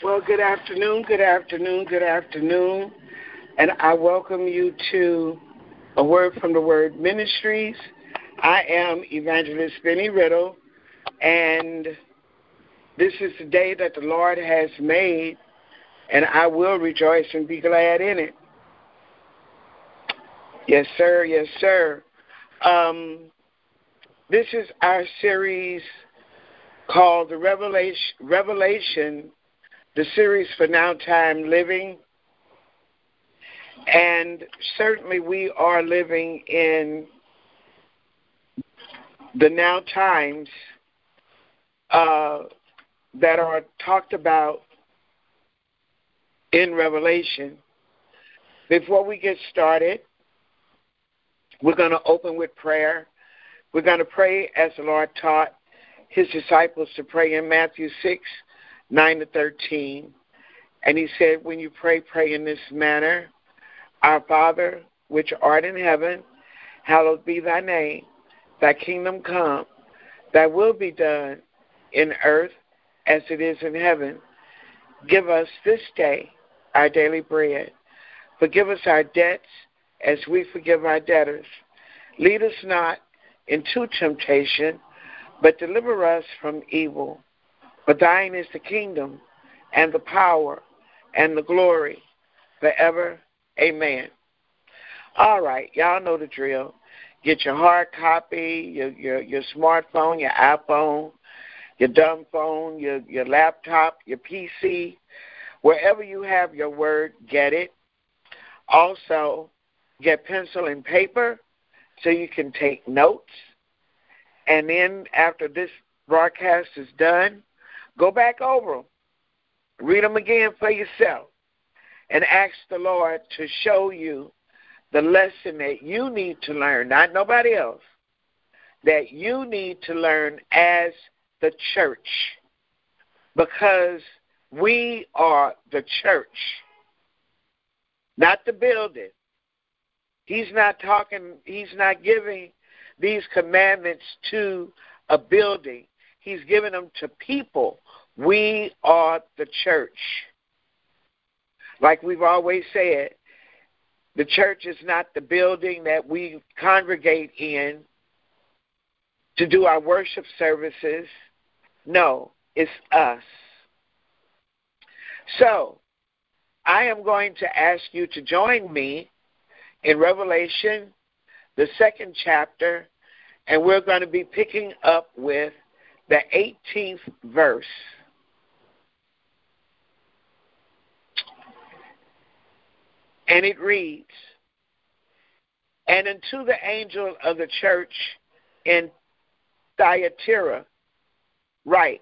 Well, good afternoon, good afternoon, good afternoon. And I welcome you to a word from the Word Ministries. I am Evangelist Benny Riddle, and this is the day that the Lord has made, and I will rejoice and be glad in it. Yes, sir, yes, sir. Um, this is our series called the Revelation, Revelation the series for Now Time Living. And certainly we are living in the now times uh, that are talked about in Revelation. Before we get started, we're going to open with prayer. We're going to pray as the Lord taught his disciples to pray in Matthew 6 9 to 13. And he said, When you pray, pray in this manner Our Father, which art in heaven, hallowed be thy name. Thy kingdom come, thy will be done in earth as it is in heaven. Give us this day our daily bread. Forgive us our debts as we forgive our debtors. Lead us not into temptation, but deliver us from evil. But thine is the kingdom and the power and the glory forever. Amen. All right, y'all know the drill. Get your hard copy, your your, your smartphone, your iPhone, your dumb phone, your, your laptop, your PC, wherever you have your word, get it. Also, get pencil and paper so you can take notes. And then after this broadcast is done, Go back over them, read them again for yourself, and ask the Lord to show you the lesson that you need to learn, not nobody else, that you need to learn as the church. Because we are the church, not the building. He's not talking, he's not giving these commandments to a building. He's giving them to people we are the church. Like we've always said, the church is not the building that we congregate in to do our worship services. No, it's us. So, I am going to ask you to join me in Revelation, the second chapter, and we're going to be picking up with the 18th verse. And it reads, And unto the angel of the church in Thyatira, write,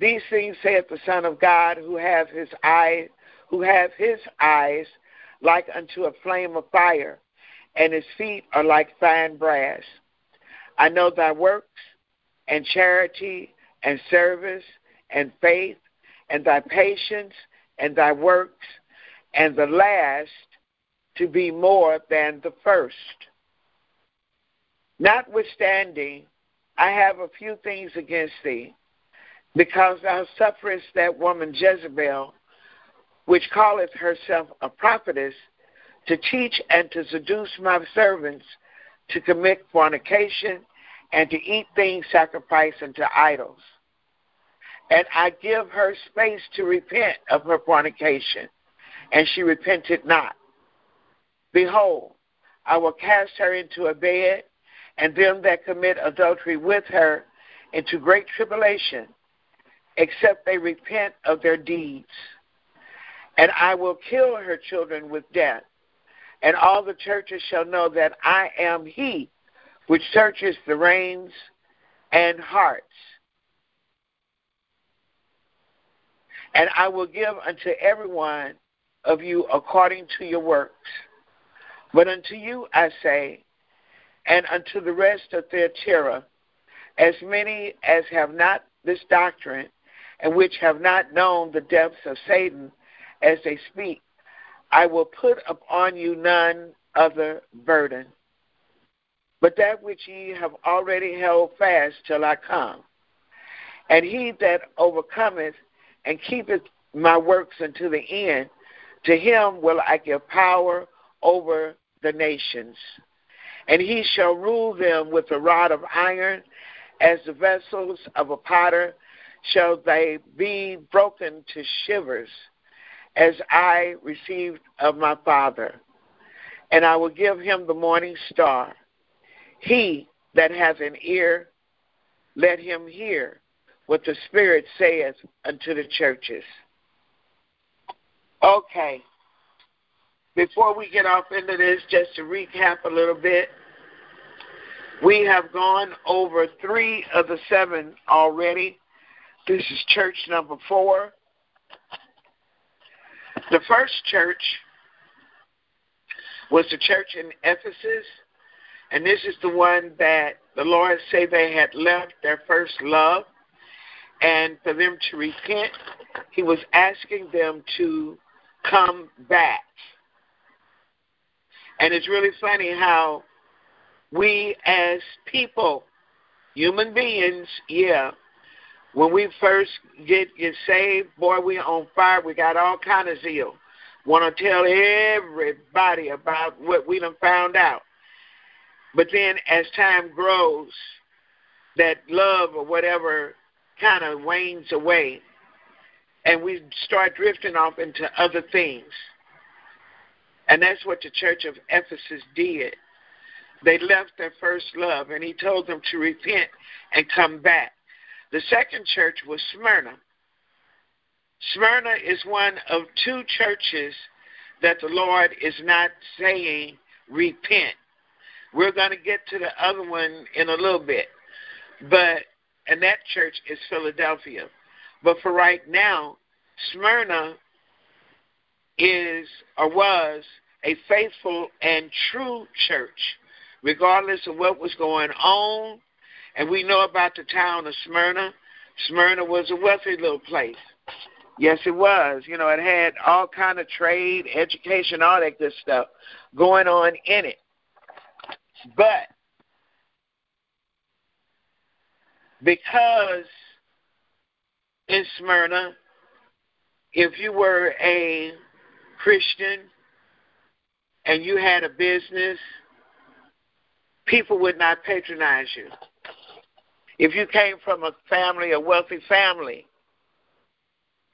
These things saith the Son of God, who have his who have his eyes like unto a flame of fire, and his feet are like fine brass. I know thy works, and charity, and service, and faith, and thy patience, and thy works, and the last to be more than the first. Notwithstanding, I have a few things against thee, because thou sufferest that woman Jezebel, which calleth herself a prophetess, to teach and to seduce my servants to commit fornication and to eat things sacrificed unto idols. And I give her space to repent of her fornication and she repented not. Behold, I will cast her into a bed, and them that commit adultery with her into great tribulation, except they repent of their deeds. And I will kill her children with death, and all the churches shall know that I am he which searches the reins and hearts. And I will give unto everyone of you according to your works. But unto you I say, and unto the rest of Thyatira, as many as have not this doctrine, and which have not known the depths of Satan as they speak, I will put upon you none other burden, but that which ye have already held fast till I come. And he that overcometh and keepeth my works unto the end. To him will I give power over the nations. And he shall rule them with a rod of iron, as the vessels of a potter shall they be broken to shivers, as I received of my Father. And I will give him the morning star. He that has an ear, let him hear what the Spirit saith unto the churches. Okay. Before we get off into this, just to recap a little bit, we have gone over three of the seven already. This is church number four. The first church was the church in Ephesus, and this is the one that the Lord say they had left their first love, and for them to repent, He was asking them to come back. And it's really funny how we as people, human beings, yeah, when we first get get saved, boy, we on fire. We got all kind of zeal. Want to tell everybody about what we done found out. But then as time grows, that love or whatever kind of wanes away, and we start drifting off into other things. And that's what the church of Ephesus did. They left their first love, and he told them to repent and come back. The second church was Smyrna. Smyrna is one of two churches that the Lord is not saying repent. We're going to get to the other one in a little bit. But and that church is Philadelphia. But for right now, Smyrna is or was a faithful and true church, regardless of what was going on. And we know about the town of Smyrna. Smyrna was a wealthy little place. Yes, it was. You know, it had all kind of trade, education, all that good stuff going on in it. But because in Smyrna, if you were a Christian and you had a business, people would not patronize you. If you came from a family, a wealthy family,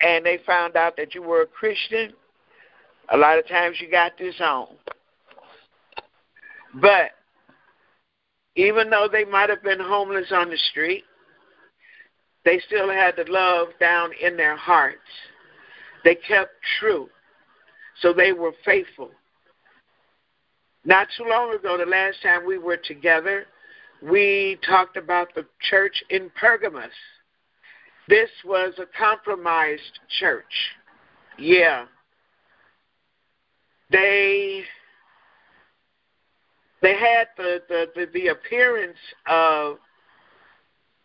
and they found out that you were a Christian, a lot of times you got this on. But even though they might have been homeless on the street, they still had the love down in their hearts. They kept true. So they were faithful. Not too long ago, the last time we were together, we talked about the church in Pergamos. This was a compromised church. Yeah. They they had the, the, the, the appearance of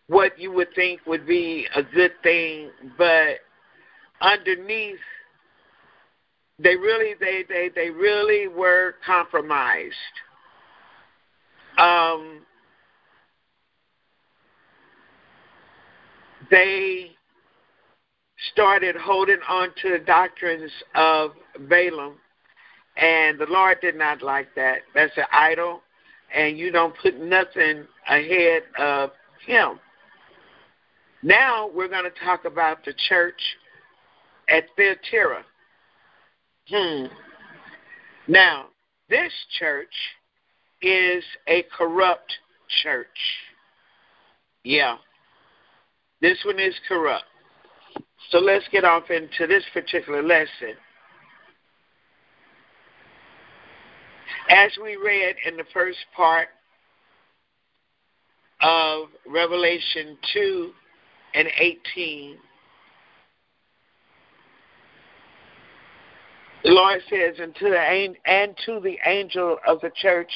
what you would think would be a good thing, but underneath they really they they, they really were compromised. Um, they started holding on to the doctrines of Balaam, and the Lord did not like that. That's an idol, and you don't put nothing ahead of Him. Now we're going to talk about the church at Thyatira. Hmm. Now, this church is a corrupt church. Yeah. This one is corrupt. So let's get off into this particular lesson. As we read in the first part of Revelation 2 and 18. The Lord says, and to, the, and to the angel of the church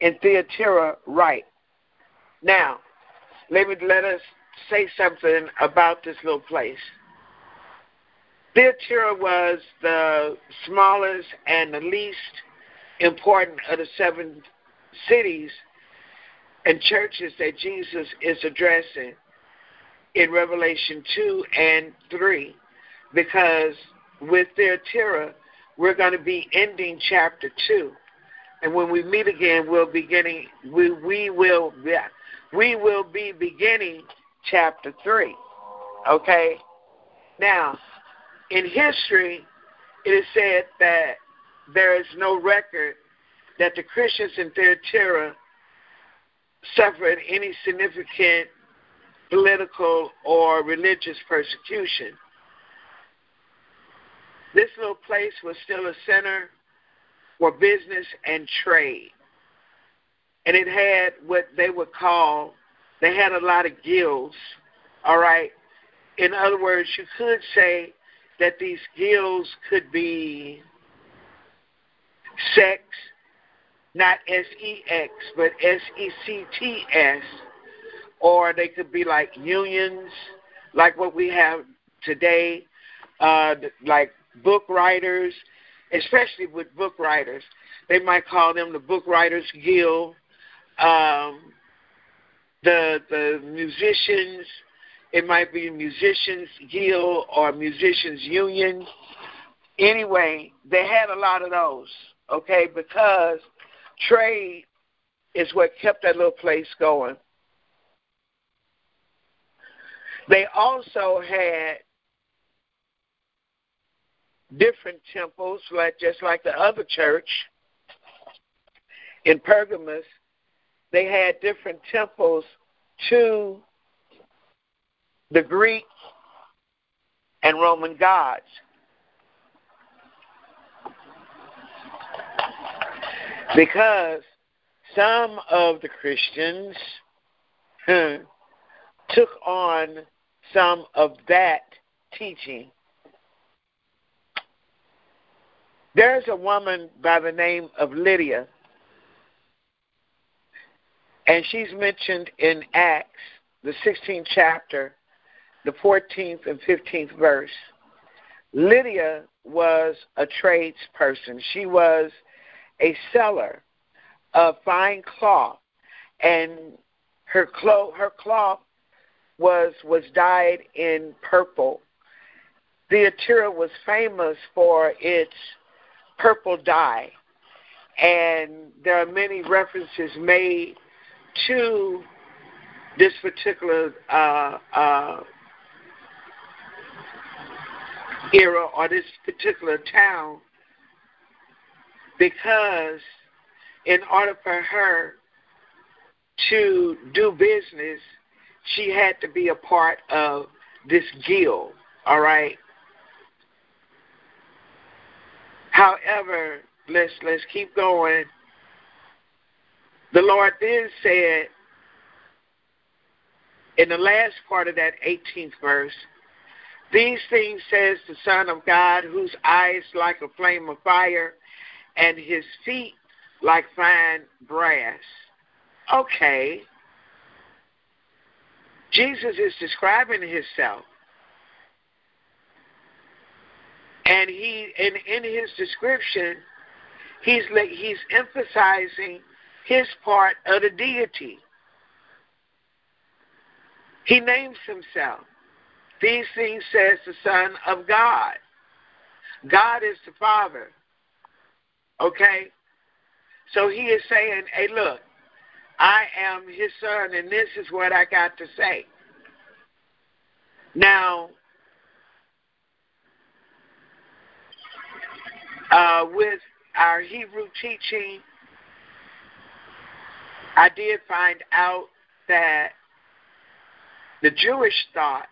in Thyatira, write. Now, let me let us say something about this little place. Thyatira was the smallest and the least important of the seven cities and churches that Jesus is addressing in Revelation 2 and 3. because with Thyatira, we're going to be ending chapter 2. And when we meet again, we'll beginning we we will yeah, we will be beginning chapter 3. Okay? Now, in history, it is said that there is no record that the Christians in Thyatira suffered any significant political or religious persecution. This little place was still a center for business and trade. And it had what they would call, they had a lot of guilds, all right? In other words, you could say that these guilds could be sects, not S E X, but S E C T S, or they could be like unions, like what we have today, uh, like book writers, especially with book writers. They might call them the Book Writers Guild. Um, the the musicians, it might be musicians guild or musicians union. Anyway, they had a lot of those, okay, because trade is what kept that little place going. They also had different temples, like just like the other church in Pergamus. They had different temples to the Greek and Roman gods. Because some of the Christians hmm, took on some of that teaching. There's a woman by the name of Lydia, and she's mentioned in Acts, the 16th chapter, the 14th and 15th verse. Lydia was a tradesperson. She was a seller of fine cloth, and her cloth, her cloth was was dyed in purple. Thyatira was famous for its purple dye, and there are many references made to this particular uh, uh, era or this particular town because in order for her to do business, she had to be a part of this guild, all right? However, let's let's keep going. The Lord then said in the last part of that 18th verse, these things says the Son of God, whose eyes like a flame of fire, and his feet like fine brass. Okay. Jesus is describing himself. And he and in his description, he's he's emphasizing his part of the deity. He names himself. These things says the Son of God. God is the Father. Okay? So he is saying, hey, look, I am his son, and this is what I got to say. Now, uh, with our Hebrew teaching, I did find out that the Jewish thought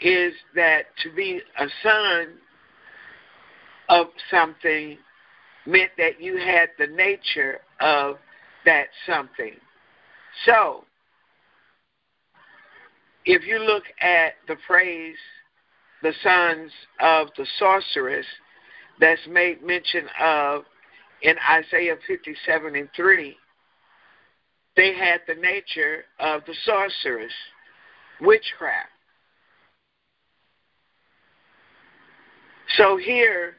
is that to be a son of something meant that you had the nature of that something. So, if you look at the phrase, the sons of the sorceress, that's made mention of in Isaiah 57 and 3, they had the nature of the sorceress, witchcraft. So here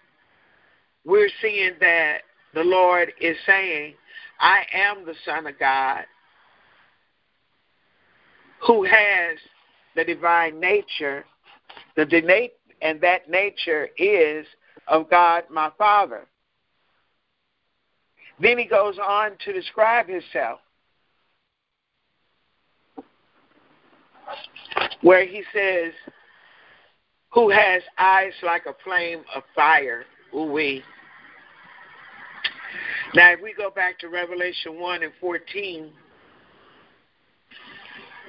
we're seeing that the Lord is saying, I am the Son of God who has the divine nature, the and that nature is of God my Father. Then he goes on to describe himself, where he says, Who has eyes like a flame of fire? Ooh, we. Now, if we go back to Revelation 1 and 14,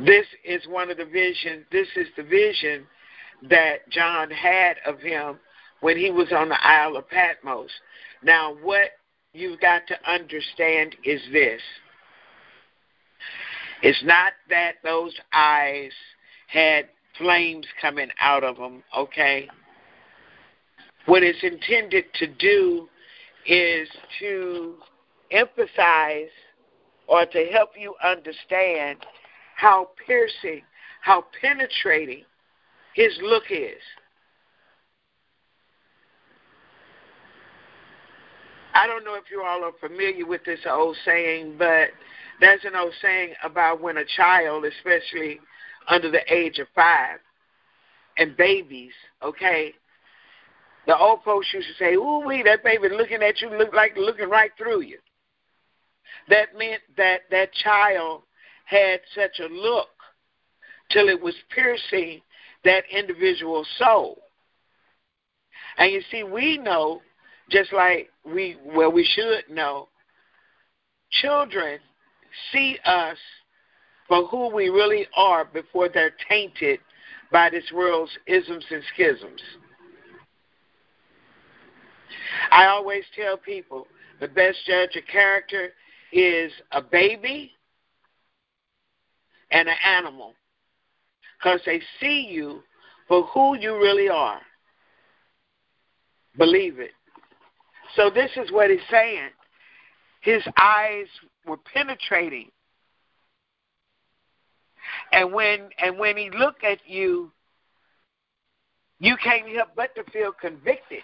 this is one of the visions, this is the vision that John had of him when he was on the Isle of Patmos. Now, what you've got to understand is this it's not that those eyes had flames coming out of them, okay? What it's intended to do is to emphasize or to help you understand how piercing, how penetrating his look is. I don't know if you all are familiar with this old saying, but there's an old saying about when a child, especially under the age of five, and babies, okay, the old folks used to say, "Ooh, wee, that baby looking at you look like looking right through you." That meant that that child had such a look till it was piercing that individual soul. And you see, we know, just like we well we should know, children see us for who we really are before they're tainted by this world's isms and schisms. I always tell people the best judge of character is a baby and an animal because they see you for who you really are. Believe it. So, this is what he's saying. His eyes were penetrating. And when and when he looked at you, you can't help but to feel convicted.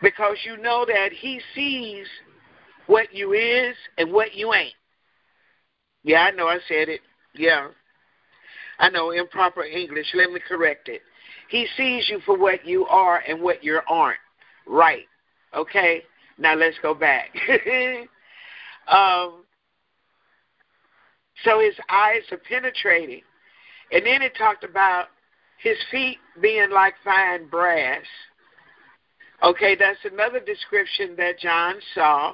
Because you know that he sees what you is and what you ain't. Yeah, I know I said it. Yeah. I know improper English. Let me correct it. He sees you for what you are and what you aren't. Right. Okay? Now let's go back. um, so his eyes are penetrating. And then it talked about his feet being like fine brass. Okay, that's another description that John saw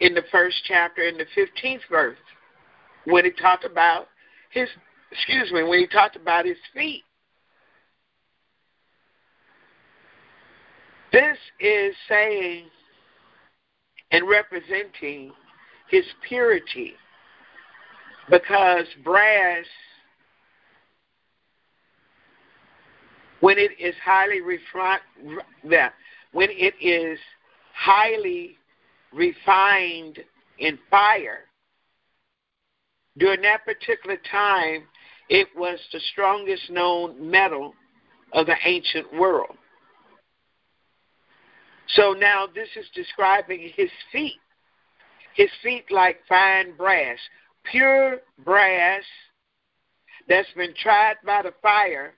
in the first chapter in the 15th verse when he talked about his excuse me, when he talked about his feet. This is saying and representing his purity because brass when it is highly refined when it is highly refined in fire during that particular time, it was the strongest known metal of the ancient world. So now this is describing his feet. His feet like fine brass, pure brass that's been tried by the fire,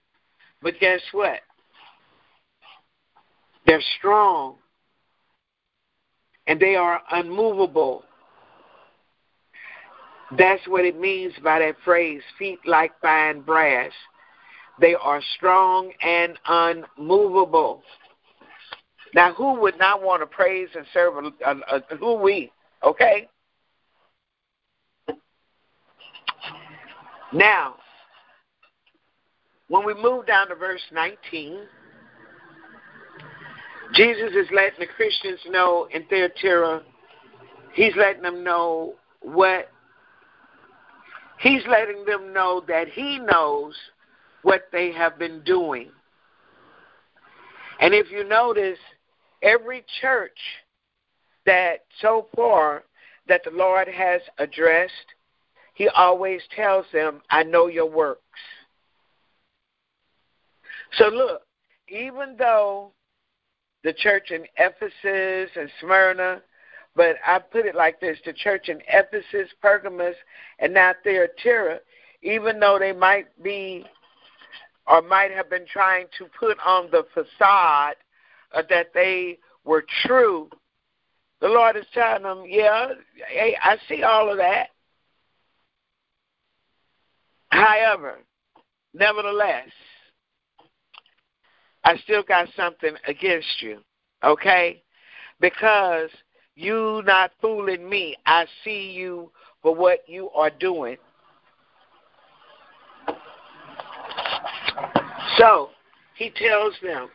but guess what? They're strong and they are unmovable that's what it means by that phrase, feet like fine brass. They are strong and unmovable. Now, who would not want to praise and serve a, a, a who we? Okay. Now, when we move down to verse 19, Jesus is letting the Christians know in Thyatira, he's letting them know what He's letting them know that He knows what they have been doing. And if you notice, every church that so far that the Lord has addressed, He always tells them, I know your works. So look, even though the church in Ephesus and Smyrna but I put it like this the church in Ephesus, Pergamos, and now Thyatira, even though they might be or might have been trying to put on the facade uh, that they were true, the Lord is telling them, yeah, hey, I see all of that. However, nevertheless, I still got something against you, okay? Because you not fooling me. I see you for what you are doing. So he tells them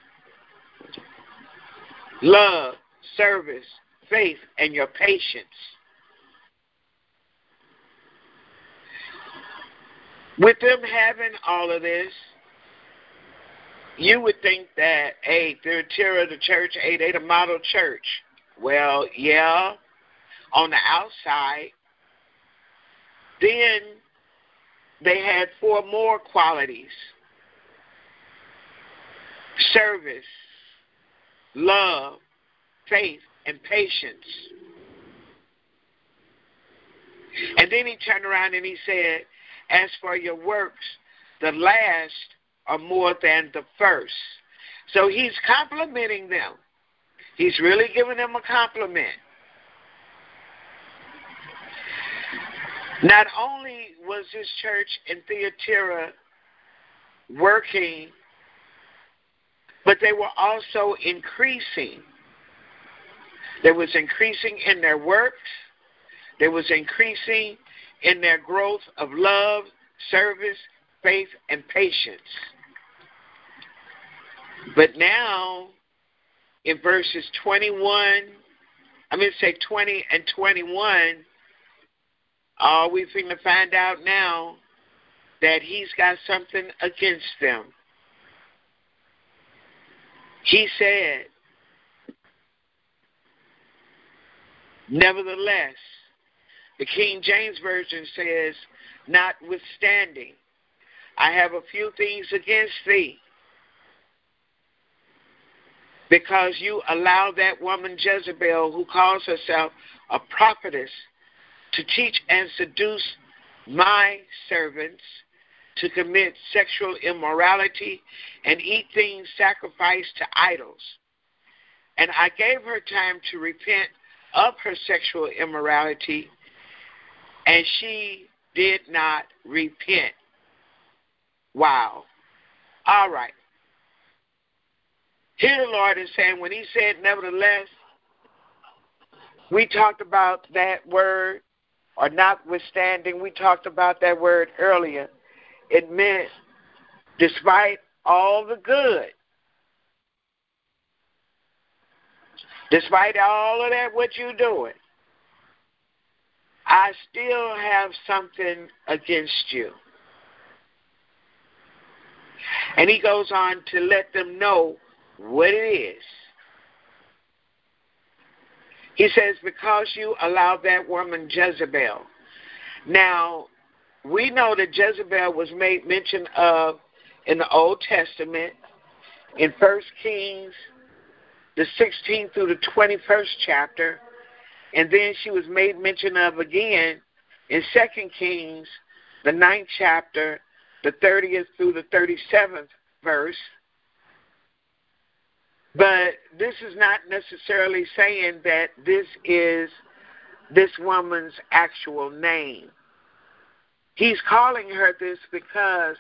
love, service, faith, and your patience. With them having all of this, you would think that, hey, they're Thyatira, the church, hey, they the model church. Well, yeah, on the outside. Then they had four more qualities service, love, faith, and patience. And then he turned around and he said, As for your works, the last are more than the first. So he's complimenting them. He's really giving them a compliment. Not only was this church in Thyatira working, but they were also increasing. There was increasing in their works. There was increasing in their growth of love, service, faith, and patience. But now, in verses 21, I'm going to say 20 and 21, uh, we're going to find out now that he's got something against them. He said, Nevertheless, the King James Version says, Notwithstanding, I have a few things against thee because you allow that woman Jezebel, who calls herself a prophetess, to teach and seduce my servants to commit sexual immorality and eat things sacrificed to idols. And I gave her time to repent of her sexual immorality, and she did not repent. Wow. All right. Here the Lord is saying, when He said, nevertheless, we talked about that word, or notwithstanding, we talked about that word earlier. It meant despite all the good, despite all of that, what you're doing, I still have something against you. And he goes on to let them know what it is. He says, because you allowed that woman Jezebel. Now, we know that Jezebel was made mention of in the Old Testament, in First Kings, the 16th through the 21st chapter, and then she was made mention of again in Second Kings, the 9th chapter, the 30th through the 37th verse. But this is not necessarily saying that this is this woman's actual name. He's calling her this because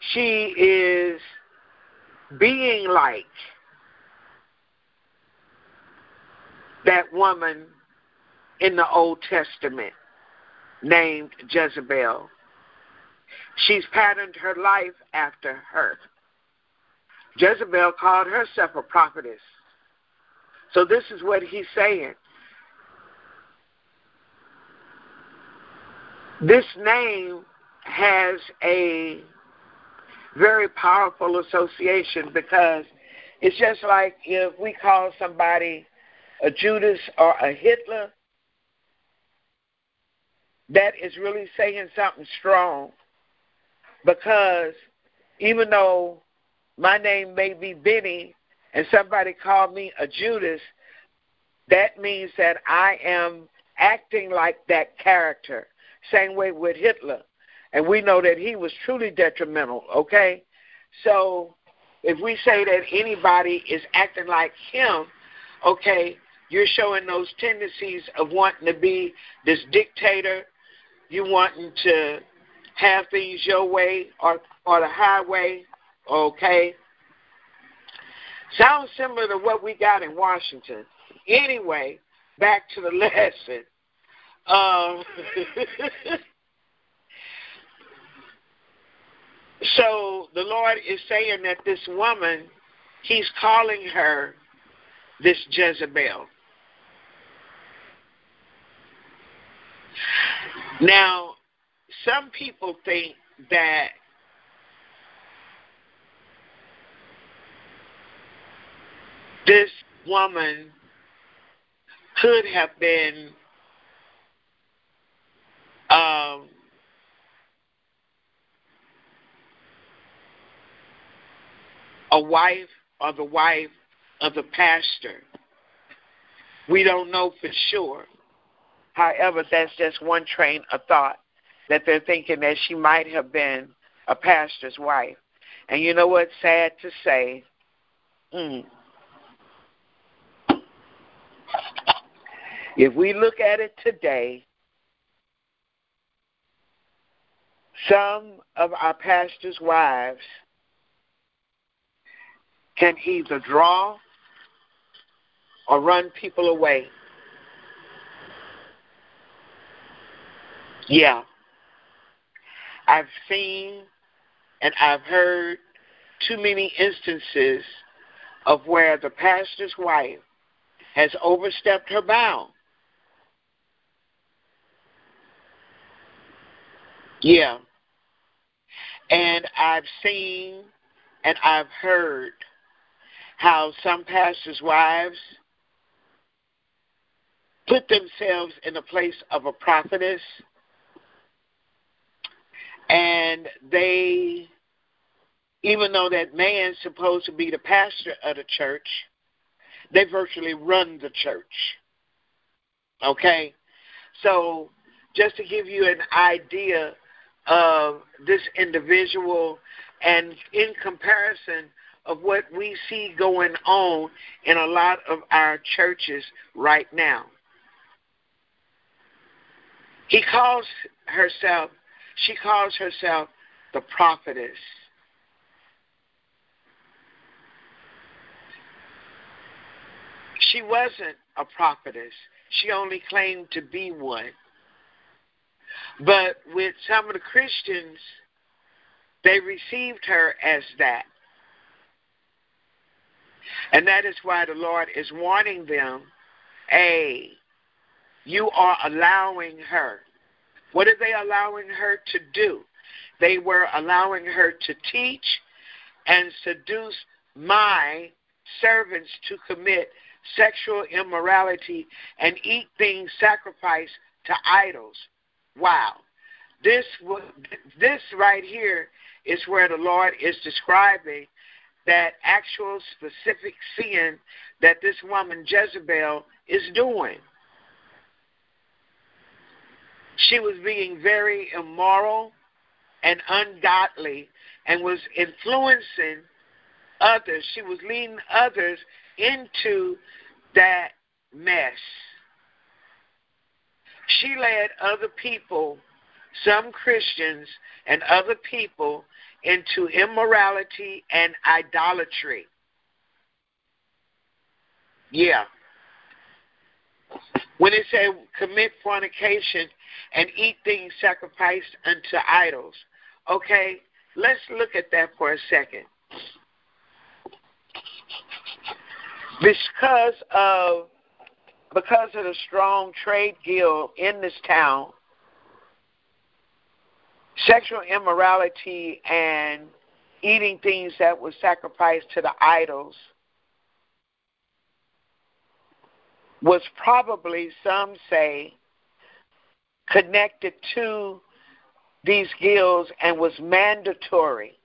she is being like that woman in the Old Testament named Jezebel. She's patterned her life after her. Jezebel called herself a prophetess. So this is what he's saying. This name has a very powerful association because it's just like if we call somebody a Judas or a Hitler, that is really saying something strong because even though my name may be Benny and somebody called me a Judas, that means that I am acting like that character. Same way with Hitler. And we know that he was truly detrimental, okay? So if we say that anybody is acting like him, okay, you're showing those tendencies of wanting to be this dictator, you wanting to have things your way or or the highway, okay? Sounds similar to what we got in Washington. Anyway, back to the lesson. Um, so the Lord is saying that this woman, He's calling her this Jezebel. Now, some people think that this woman could have been um, a wife or the wife of the pastor. We don't know for sure. However, that's just one train of thought that they're thinking that she might have been a pastor's wife. And you know what's sad to say? Mm. If we look at it today, some of our pastors' wives can either draw or run people away. Yeah. I've seen and I've heard too many instances of where the pastor's wife has overstepped her bound. Yeah. And I've seen and I've heard how some pastors' wives put themselves in the place of a prophetess and they even though that man's supposed to be the pastor of the church they virtually run the church. Okay? So just to give you an idea of this individual and in comparison of what we see going on in a lot of our churches right now. He calls herself, she calls herself the prophetess. She wasn't a prophetess. She only claimed to be one. But with some of the Christians, they received her as that. And that is why the Lord is warning them A, you are allowing her. What are they allowing her to do? They were allowing her to teach and seduce my servants to commit sexual immorality and eat things sacrificed to idols. Wow. This this right here is where the Lord is describing that actual specific sin that this woman Jezebel is doing. She was being very immoral and ungodly and was influencing others. She was leading others into that mess. She led other people, some Christians and other people, into immorality and idolatry. Yeah. When it said commit fornication and eat things sacrificed unto idols. Okay, let's look at that for a second. Because of because of the strong trade guild in this town, sexual immorality and eating things that were sacrificed to the idols was probably, some say, connected to these guilds and was mandatory.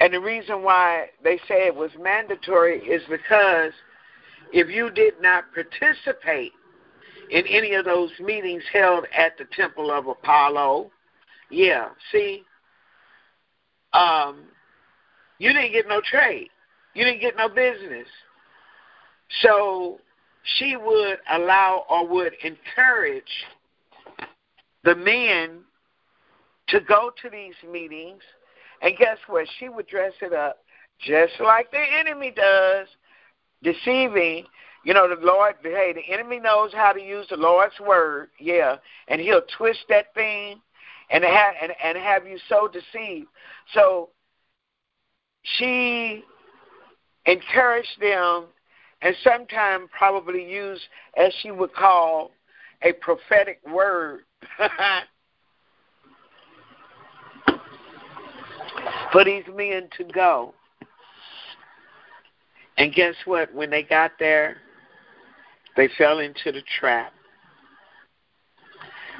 And the reason why they say it was mandatory is because if you did not participate in any of those meetings held at the temple of Apollo, yeah, see, um, you didn't get no trade. You didn't get no business. So she would allow or would encourage the men to go to these meetings. And guess what? She would dress it up just like the enemy does, deceiving. You know, the Lord, hey, the enemy knows how to use the Lord's word, yeah, and he'll twist that thing and have, and, and have you so deceived. So she encouraged them and sometimes probably used, as she would call, a prophetic word for these men to go. And guess what? When they got there, they fell into the trap.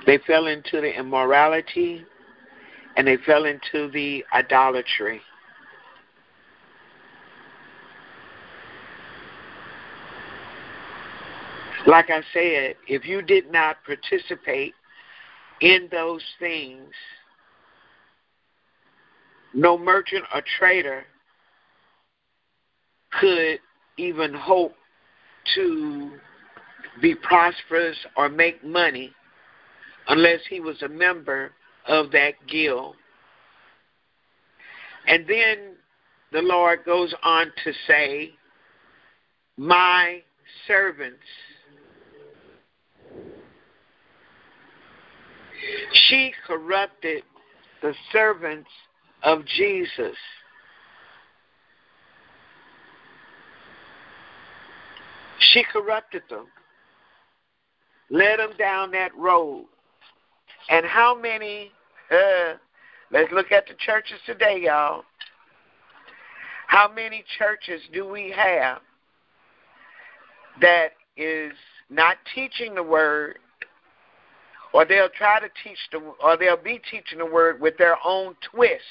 They fell into the immorality and they fell into the idolatry. Like I said, if you did not participate in those things, no merchant or trader could even hope to be prosperous or make money unless he was a member of that guild. And then the Lord goes on to say, My servants She corrupted the servants of Jesus. She corrupted them, led them down that road. And how many, uh, let's look at the churches today, y'all. How many churches do we have that is not teaching the word or they'll try to teach the or they'll be teaching the word with their own twist.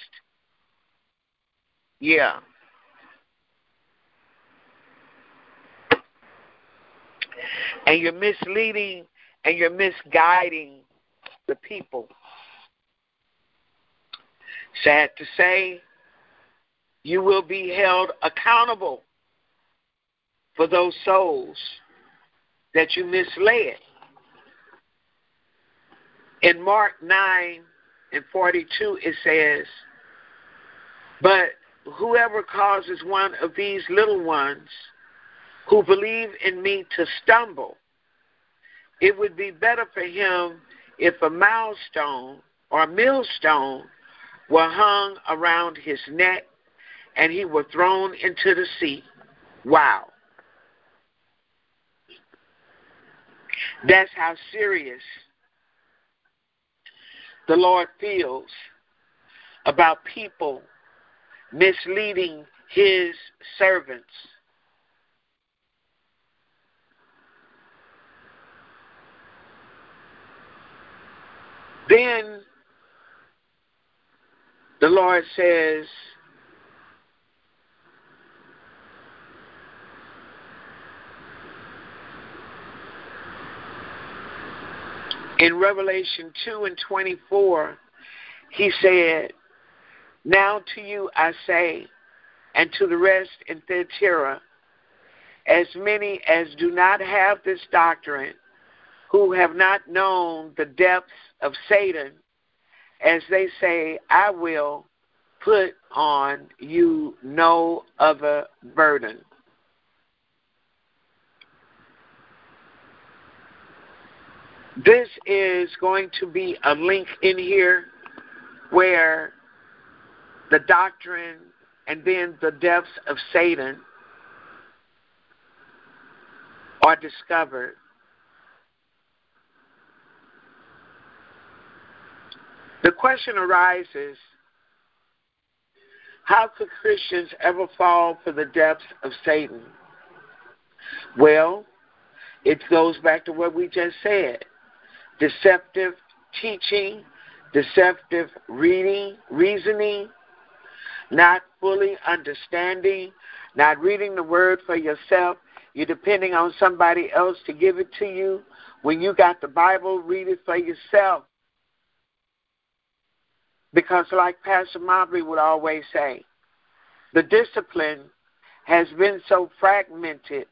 Yeah. And you're misleading and you're misguiding the people. Sad to say, you will be held accountable for those souls that you misled. In Mark 9 and 42, it says, But whoever causes one of these little ones who believe in me to stumble, it would be better for him if a milestone or a millstone were hung around his neck and he were thrown into the sea. Wow. That's how serious the Lord feels about people misleading his servants. Then the Lord says, In Revelation 2 and 24, he said, Now to you I say, and to the rest in Thyatira, as many as do not have this doctrine, who have not known the depths of Satan, as they say, I will put on you no other burden. This is going to be a link in here where the doctrine and then the depths of Satan are discovered. The question arises how could Christians ever fall for the depths of Satan? Well, it goes back to what we just said deceptive teaching, deceptive reading, reasoning, not fully understanding, not reading the word for yourself. You're depending on somebody else to give it to you. When you got the Bible, read it for yourself. Because, like Pastor Mobley would always say, the discipline has been so fragmented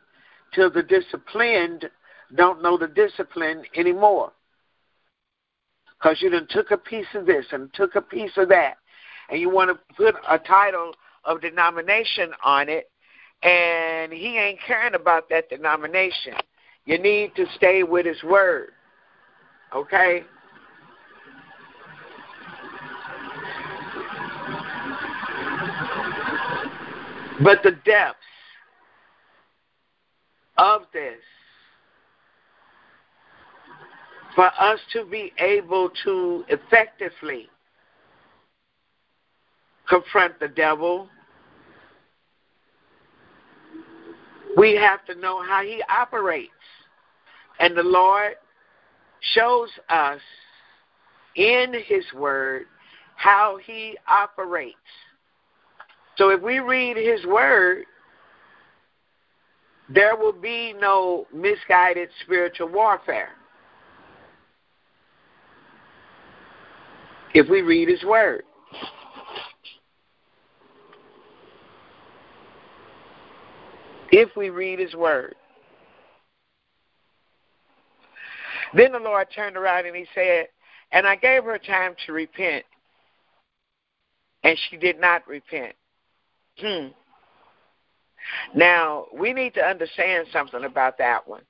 till the disciplined don't know the discipline anymore. Because you done took a piece of this and took a piece of that, and you want to put a title of denomination on it, and he ain't caring about that denomination. You need to stay with his word. Okay? But the depths of this, for us to be able to effectively confront the devil, we have to know how he operates. And the Lord shows us in his word how he operates. So if we read his word, there will be no misguided spiritual warfare. If we read his word. If we read his word. Then the Lord turned around and he said, And I gave her time to repent, and she did not repent. Hmm. Now, we need to understand something about that one.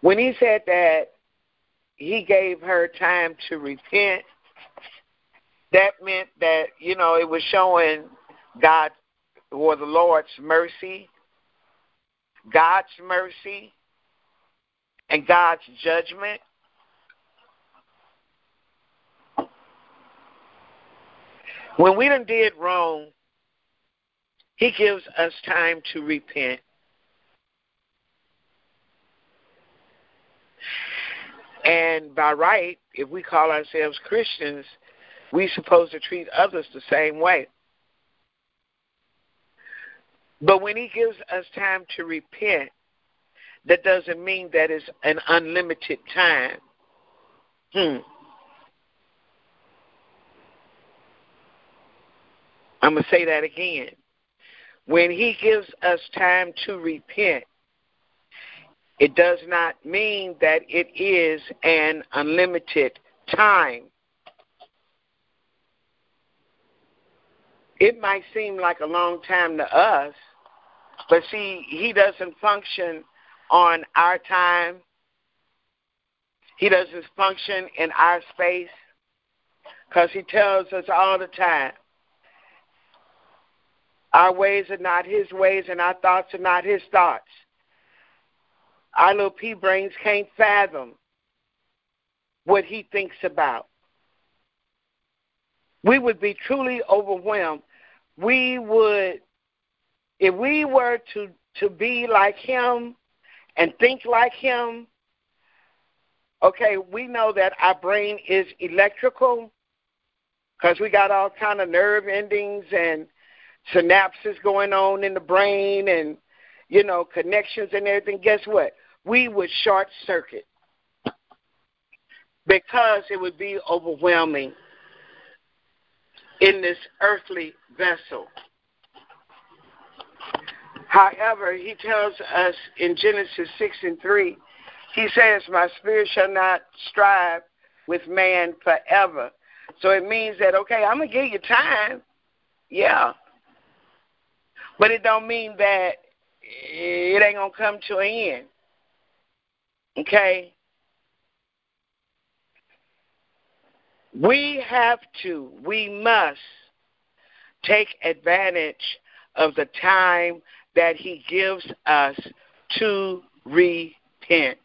When he said that he gave her time to repent, that meant that, you know, it was showing God or the Lord's mercy, God's mercy, and God's judgment. When we done did wrong, He gives us time to repent. And by right, if we call ourselves Christians, we're supposed to treat others the same way. But when He gives us time to repent, that doesn't mean that it's an unlimited time. Hmm. I'm going to say that again. When He gives us time to repent, it does not mean that it is an unlimited time. It might seem like a long time to us, but see, He doesn't function on our time. He doesn't function in our space because he tells us all the time our ways are not his ways, and our thoughts are not his thoughts. Our little pea brains can't fathom what he thinks about. We would be truly overwhelmed. We would, if we were to, to be like him and think like him, okay, we know that our brain is electrical because we got all kind of nerve endings and synapses going on in the brain and you know connections and everything guess what? We would short circuit because it would be overwhelming in this earthly vessel. However he tells us in genesis 6 and 3 he says my spirit shall not strive with man forever. So it means that okay i'm going to give you time. Yeah but it don't mean that it ain't gonna come to an end. Okay? We have to, we must take advantage of the time that He gives us to repent.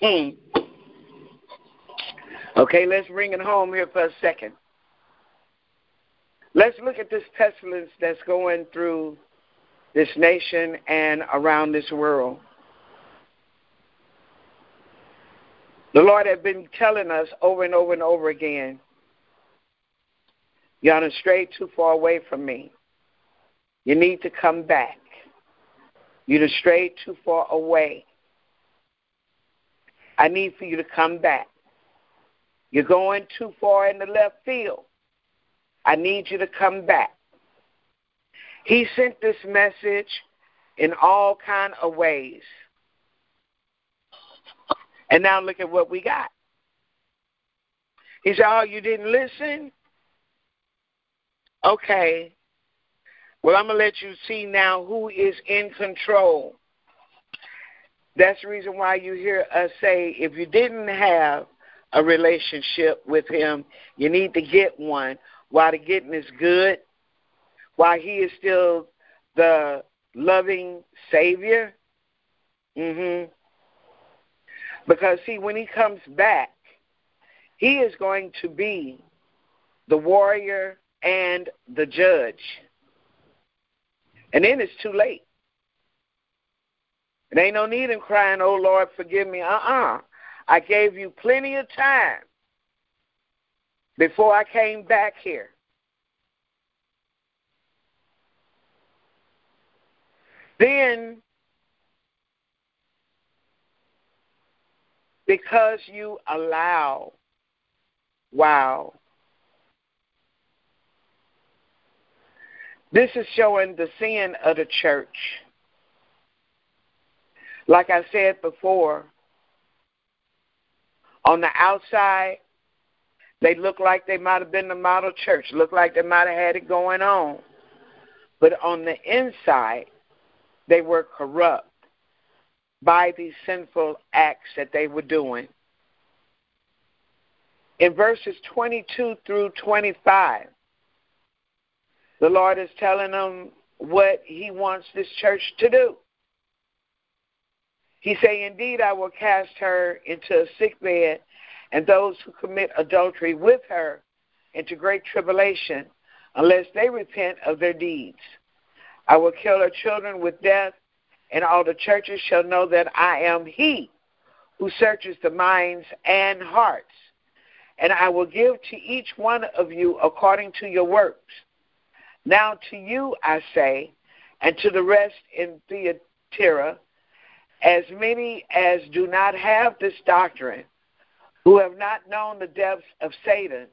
Hmm. Okay, let's bring it home here for a second. Let's look at this pestilence that's going through this nation and around this world. The Lord has been telling us over and over and over again, you are strayed too far away from me. You need to come back. You're strayed too far away. I need for you to come back. You're going too far in the left field. I need you to come back. He sent this message in all kind of ways. And now look at what we got. He said, Oh, you didn't listen? Okay. Well, I'm going to let you see now who is in control. That's the reason why you hear us say if you didn't have a relationship with Him, you need to get one while the getting is good, while He is still the loving Savior. Mm-hmm. Because see, when He comes back, He is going to be the warrior and the judge. And then it's too late. It ain't no need in crying, oh Lord, forgive me. Uh uh-uh. uh I gave you plenty of time before I came back here. Then, because you allow, wow, this is showing the sin of the church. Like I said before, on the outside, they look like they might have been the model church, look like they might have had it going on. But on the inside, they were corrupt by these sinful acts that they were doing. In verses 22 through 25, the Lord is telling them what He wants this church to do. He say, Indeed, I will cast her into a sick bed, and those who commit adultery with her into great tribulation, unless they repent of their deeds. I will kill her children with death, and all the churches shall know that I am He who searches the minds and hearts. And I will give to each one of you according to your works. Now to you I say, and to the rest in Thyatira, as many as do not have this doctrine, who have not known the depths of Satan,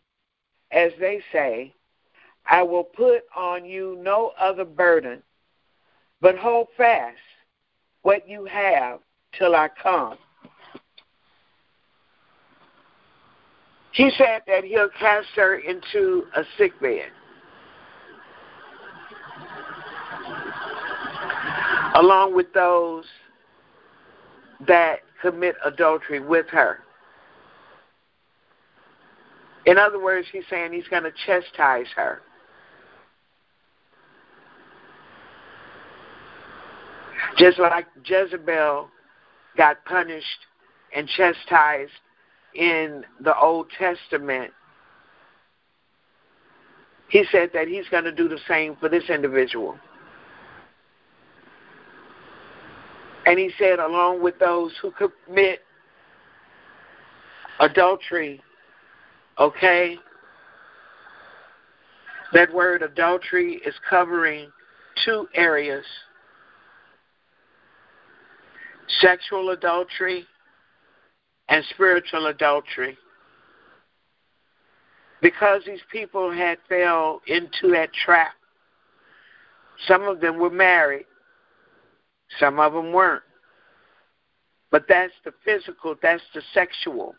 as they say, I will put on you no other burden, but hold fast what you have till I come. He said that he'll cast her into a sick bed. Along with those that commit adultery with her. In other words, he's saying he's going to chastise her. Just like Jezebel got punished and chastised in the Old Testament, he said that he's going to do the same for this individual. And he said, along with those who commit adultery, okay? That word adultery is covering two areas sexual adultery and spiritual adultery. Because these people had fell into that trap, some of them were married, some of them weren't. But that's the physical, that's the sexual,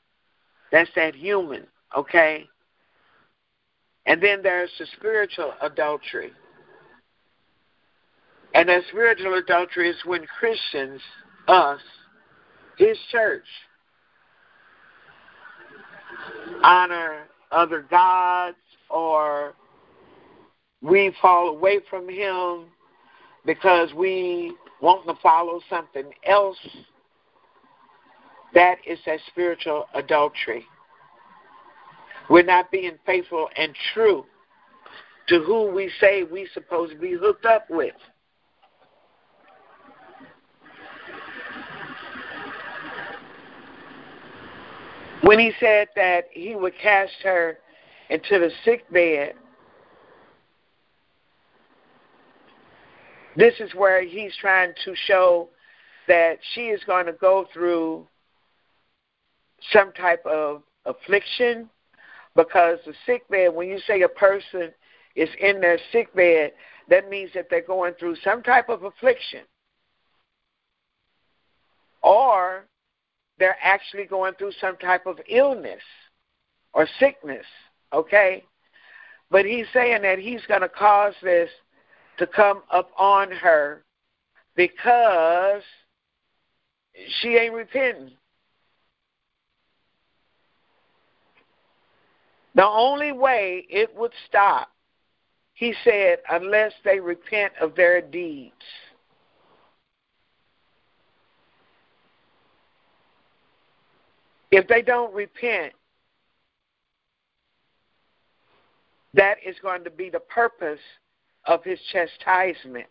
that's that human, okay? And then there's the spiritual adultery. And that spiritual adultery is when Christians, us, his church, honor other gods or we fall away from him because we want to follow something else, that is that spiritual adultery. We're not being faithful and true to who we say we supposed to be hooked up with. When he said that he would cast her into the sick bed This is where he's trying to show that she is going to go through some type of affliction because the sick bed, when you say a person is in their sick bed, that means that they're going through some type of affliction. Or they're actually going through some type of illness or sickness, okay? But he's saying that he's going to cause this to come up on her because she ain't repenting. The only way it would stop, he said, unless they repent of their deeds. If they don't repent, that is going to be the purpose of his chastisement.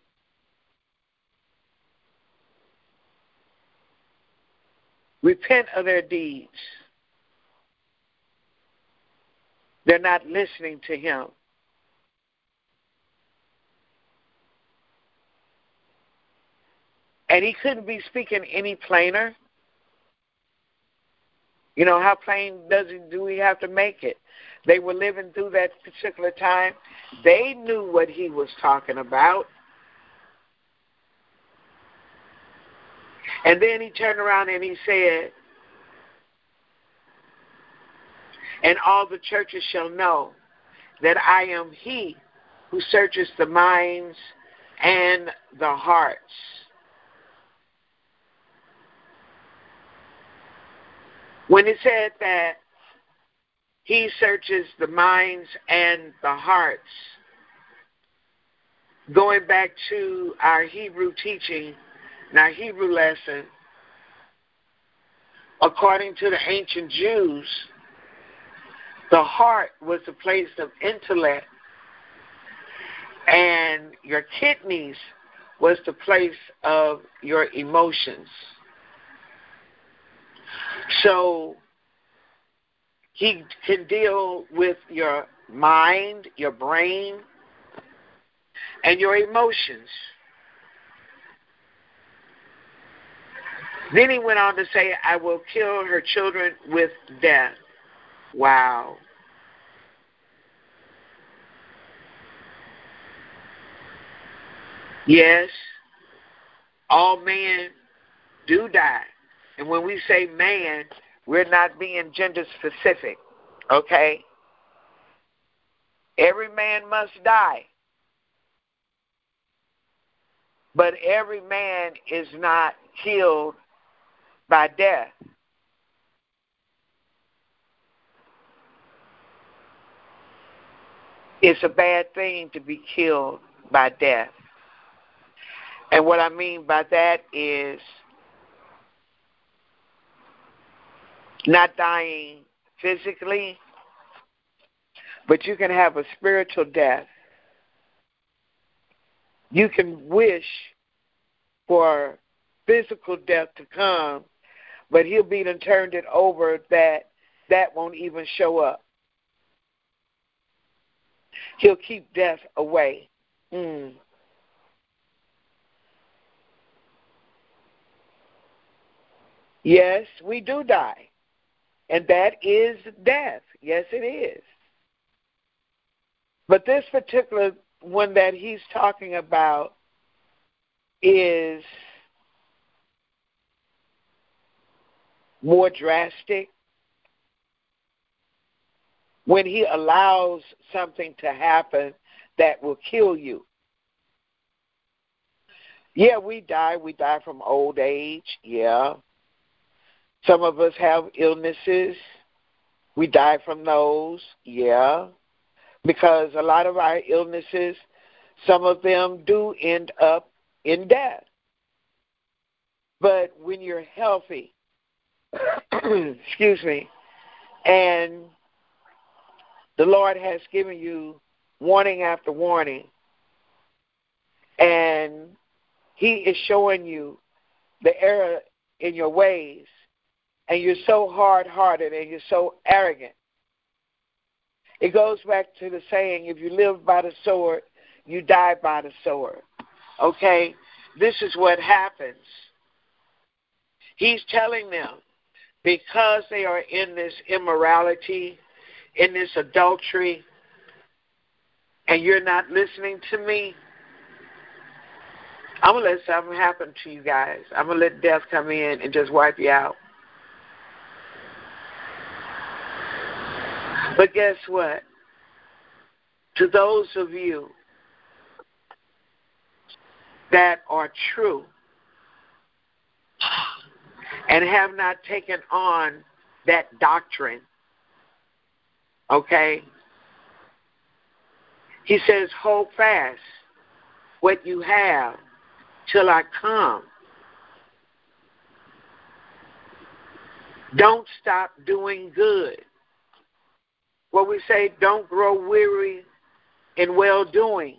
Repent of their deeds. They're not listening to him. And he couldn't be speaking any plainer. You know, how plain does it do we have to make it? They were living through that particular time. They knew what he was talking about. And then he turned around and he said, And all the churches shall know that I am he who searches the minds and the hearts. When it said that he searches the minds and the hearts, going back to our Hebrew teaching and our Hebrew lesson, according to the ancient Jews, the heart was a place of intellect, and your kidneys was the place of your emotions. So he can deal with your mind, your brain, and your emotions. Then he went on to say, I will kill her children with death. Wow. Yes, all men do die. And when we say man, we're not being gender specific, okay? Every man must die. But every man is not killed by death. It's a bad thing to be killed by death. And what I mean by that is not dying physically, but you can have a spiritual death. You can wish for physical death to come, but he'll be and turned it over that that won't even show up. He'll keep death away. Mm. Yes, we do die. And that is death. Yes, it is. But this particular one that he's talking about is more drastic when he allows something to happen that will kill you. Yeah, we die. We die from old age. Yeah. Some of us have illnesses. We die from those. Yeah. Because a lot of our illnesses, some of them do end up in death. But when you're healthy, excuse me, and the Lord has given you warning after warning, and He is showing you the error in your ways, and you're so hard hearted and you're so arrogant. It goes back to the saying if you live by the sword, you die by the sword. Okay? This is what happens. He's telling them because they are in this immorality, in this adultery, and you're not listening to me, I'm going to let something happen to you guys. I'm going to let death come in and just wipe you out. But guess what? To those of you that are true and have not taken on that doctrine, okay? He says, hold fast what you have till I come. Don't stop doing good. What we say, don't grow weary in well doing.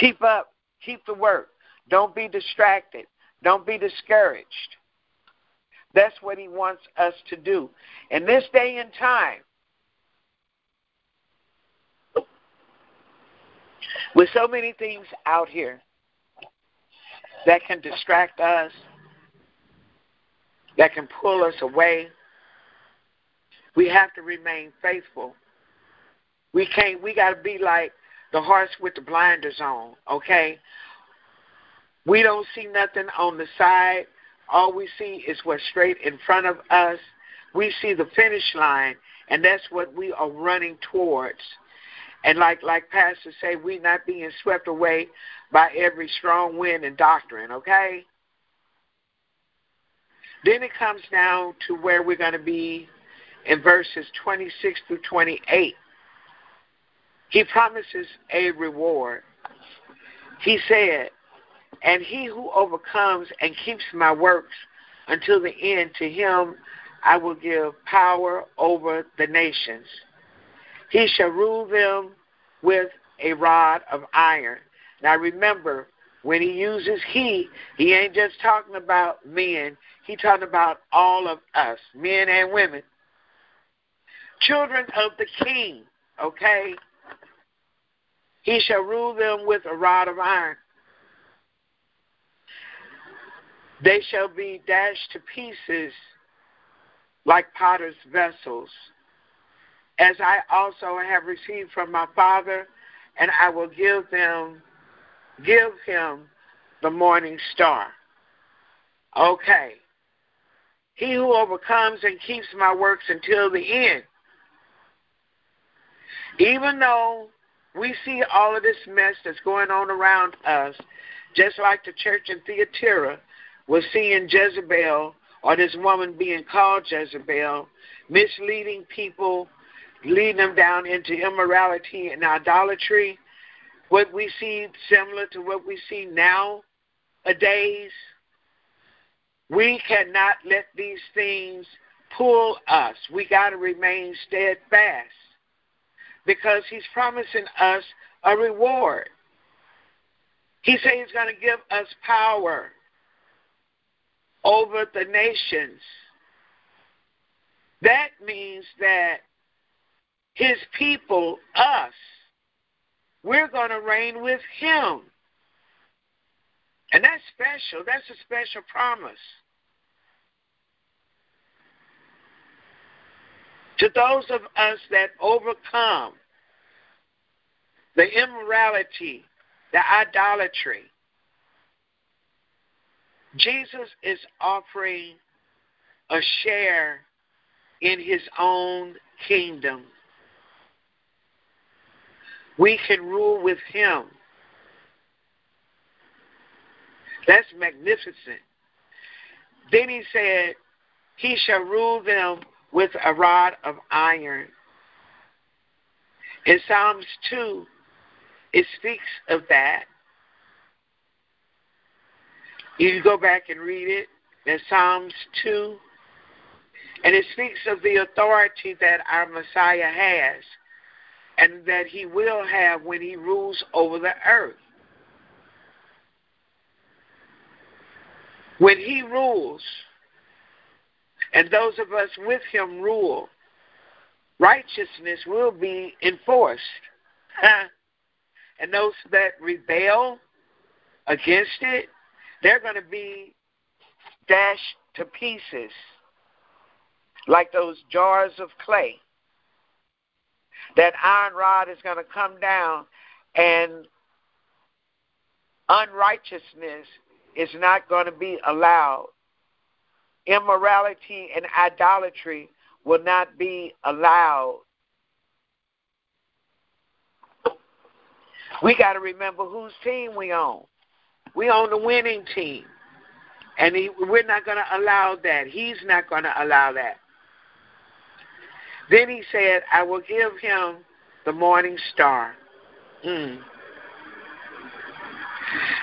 Keep up, keep the work. Don't be distracted. Don't be discouraged. That's what he wants us to do. In this day and time, with so many things out here that can distract us, that can pull us away, we have to remain faithful. We can't we gotta be like the horse with the blinders on, okay? We don't see nothing on the side. All we see is what's straight in front of us. We see the finish line, and that's what we are running towards. And like like pastors say, we're not being swept away by every strong wind and doctrine, okay? Then it comes down to where we're going to be in verses 26 through 28. He promises a reward. He said, And he who overcomes and keeps my works until the end, to him I will give power over the nations. He shall rule them with a rod of iron. Now remember, when he uses he, he ain't just talking about men, he talking about all of us, men and women. Children of the king, okay? He shall rule them with a rod of iron. They shall be dashed to pieces like potter's vessels, as I also have received from my Father, and I will give them, give him the morning star. Okay. He who overcomes and keeps my works until the end. Even though we see all of this mess that's going on around us, just like the church in Thyatira was seeing Jezebel or this woman being called Jezebel, misleading people, leading them down into immorality and idolatry. What we see similar to what we see nowadays, we cannot let these things pull us. We got to remain steadfast because he's promising us a reward. He said he's going to give us power over the nations. That means that his people, us, we're going to reign with him. And that's special. That's a special promise. To those of us that overcome the immorality, the idolatry, Jesus is offering a share in his own kingdom. We can rule with him. That's magnificent. Then he said, He shall rule them with a rod of iron. In Psalms 2, it speaks of that. You can go back and read it in Psalms 2. And it speaks of the authority that our Messiah has and that he will have when he rules over the earth. When he rules, and those of us with him rule, righteousness will be enforced. and those that rebel against it, they're going to be dashed to pieces like those jars of clay. That iron rod is going to come down and unrighteousness is not going to be allowed. Immorality and idolatry will not be allowed. We got to remember whose team we own. We own the winning team. And he, we're not going to allow that. He's not going to allow that. Then he said, I will give him the morning star. Mm.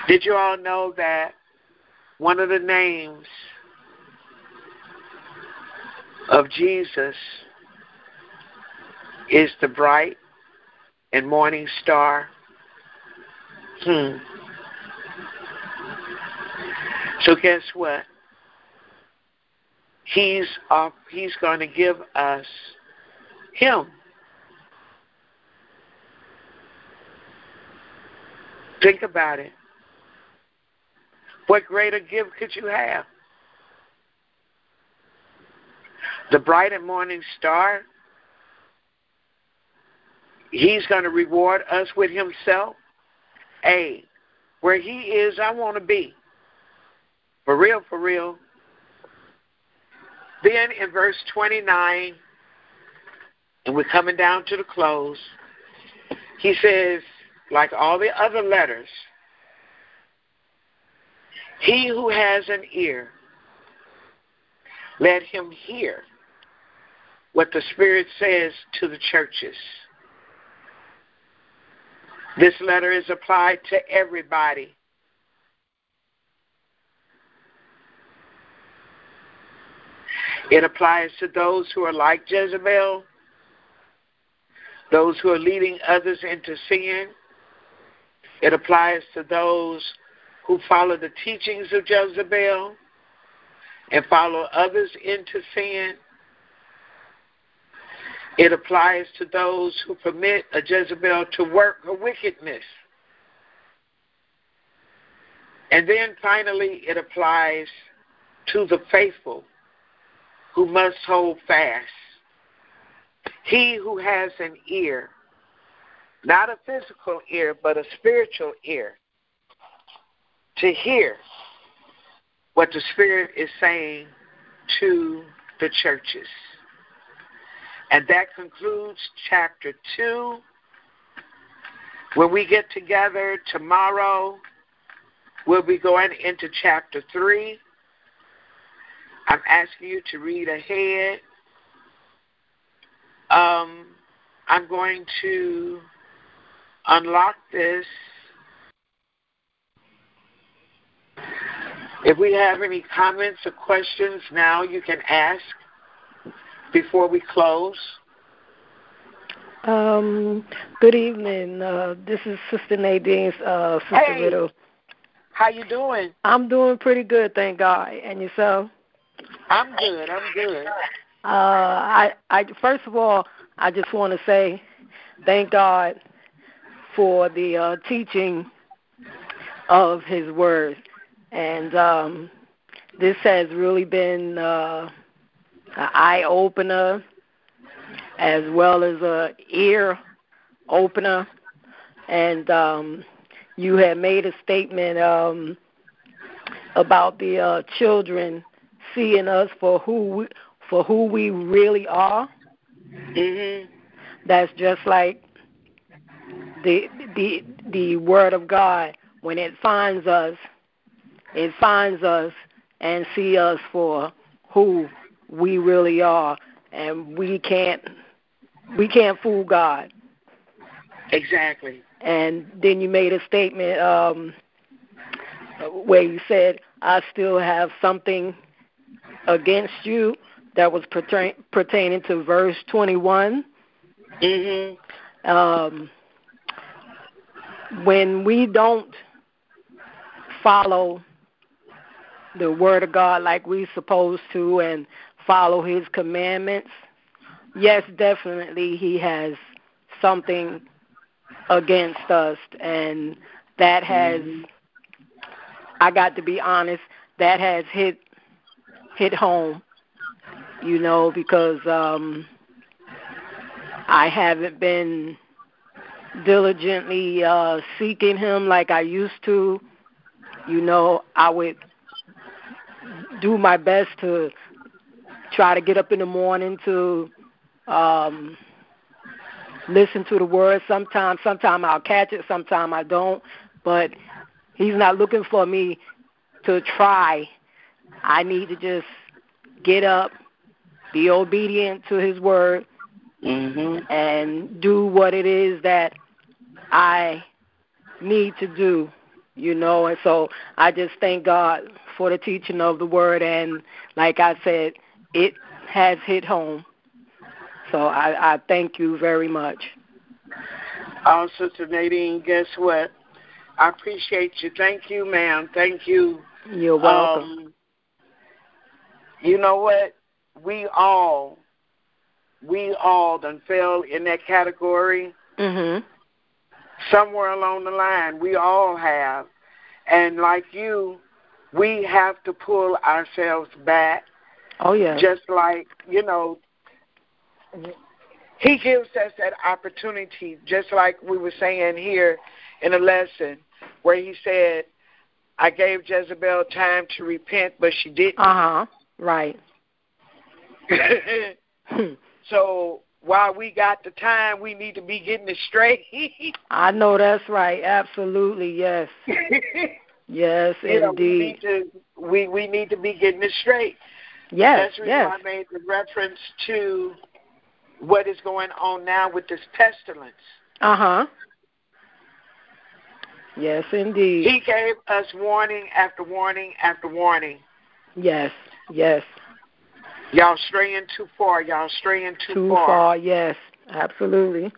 Did you all know that one of the names of Jesus is the bright and morning star? Hmm. So guess what? He's uh, he's going to give us him. Think about it. What greater gift could you have? The bright and morning star, he's going to reward us with himself. A, where he is, I want to be. For real, for real. Then in verse 29, and we're coming down to the close, he says, like all the other letters, he who has an ear, let him hear what the Spirit says to the churches. This letter is applied to everybody. It applies to those who are like Jezebel, those who are leading others into sin. It applies to those who follow the teachings of Jezebel and follow others into sin. It applies to those who permit a Jezebel to work her wickedness. And then finally, it applies to the faithful who must hold fast. He who has an ear, not a physical ear, but a spiritual ear, to hear what the Spirit is saying to the churches. And that concludes chapter 2. When we get together tomorrow, we'll be going into chapter 3. I'm asking you to read ahead. Um, I'm going to unlock this If we have any comments or questions now, you can ask before we close. Um, good evening. Uh, this is Sister Nadine's uh, Sister hey, Riddle. How you doing? I'm doing pretty good, thank God. And yourself? I'm good. I'm good. Uh, I, I first of all, I just want to say thank God for the uh, teaching of His Word and um, this has really been uh, an eye opener as well as a ear opener. And um, you had made a statement um, about the uh, children seeing us for who we, for who we really are. Mm-hmm. That's just like the the the word of God when it finds us it finds us and see us for who we really are and we can't we can't fool God. Exactly. And then you made a statement um where you said I still have something against you that was pertain, pertaining to verse 21. Mhm. Um when we don't follow the word of God like we're supposed to and follow his commandments, yes, definitely he has something against us and that has I got to be honest, that has hit hit home. You know, because um I haven't been diligently uh seeking him like I used to. You know, I would do my best to try to get up in the morning to um listen to the word sometimes sometimes I'll catch it sometimes I don't but he's not looking for me to try I need to just get up be obedient to his word mm-hmm. and do what it is that I need to do you know and so I just thank God for the teaching of the word and like I said it has hit home so I, I thank you very much. Oh, Sister Nadine, guess what? I appreciate you. Thank you, ma'am. Thank you. You're welcome. Um, you know what? We all, we all done fell in that category. Mhm. Somewhere along the line, we all have, and like you, we have to pull ourselves back. Oh yeah. Just like you know, he gives us that opportunity, just like we were saying here in a lesson, where he said, I gave Jezebel time to repent, but she didn't. Uh huh. Right. so while we got the time, we need to be getting it straight. I know that's right. Absolutely, yes. yes, you indeed. we, need to, we we need to be getting it straight. Yes, That's yes. I made the reference to what is going on now with this pestilence. Uh huh. Yes, indeed. He gave us warning after warning after warning. Yes, yes. Y'all straying too far. Y'all straying too, too far. far. Yes, absolutely.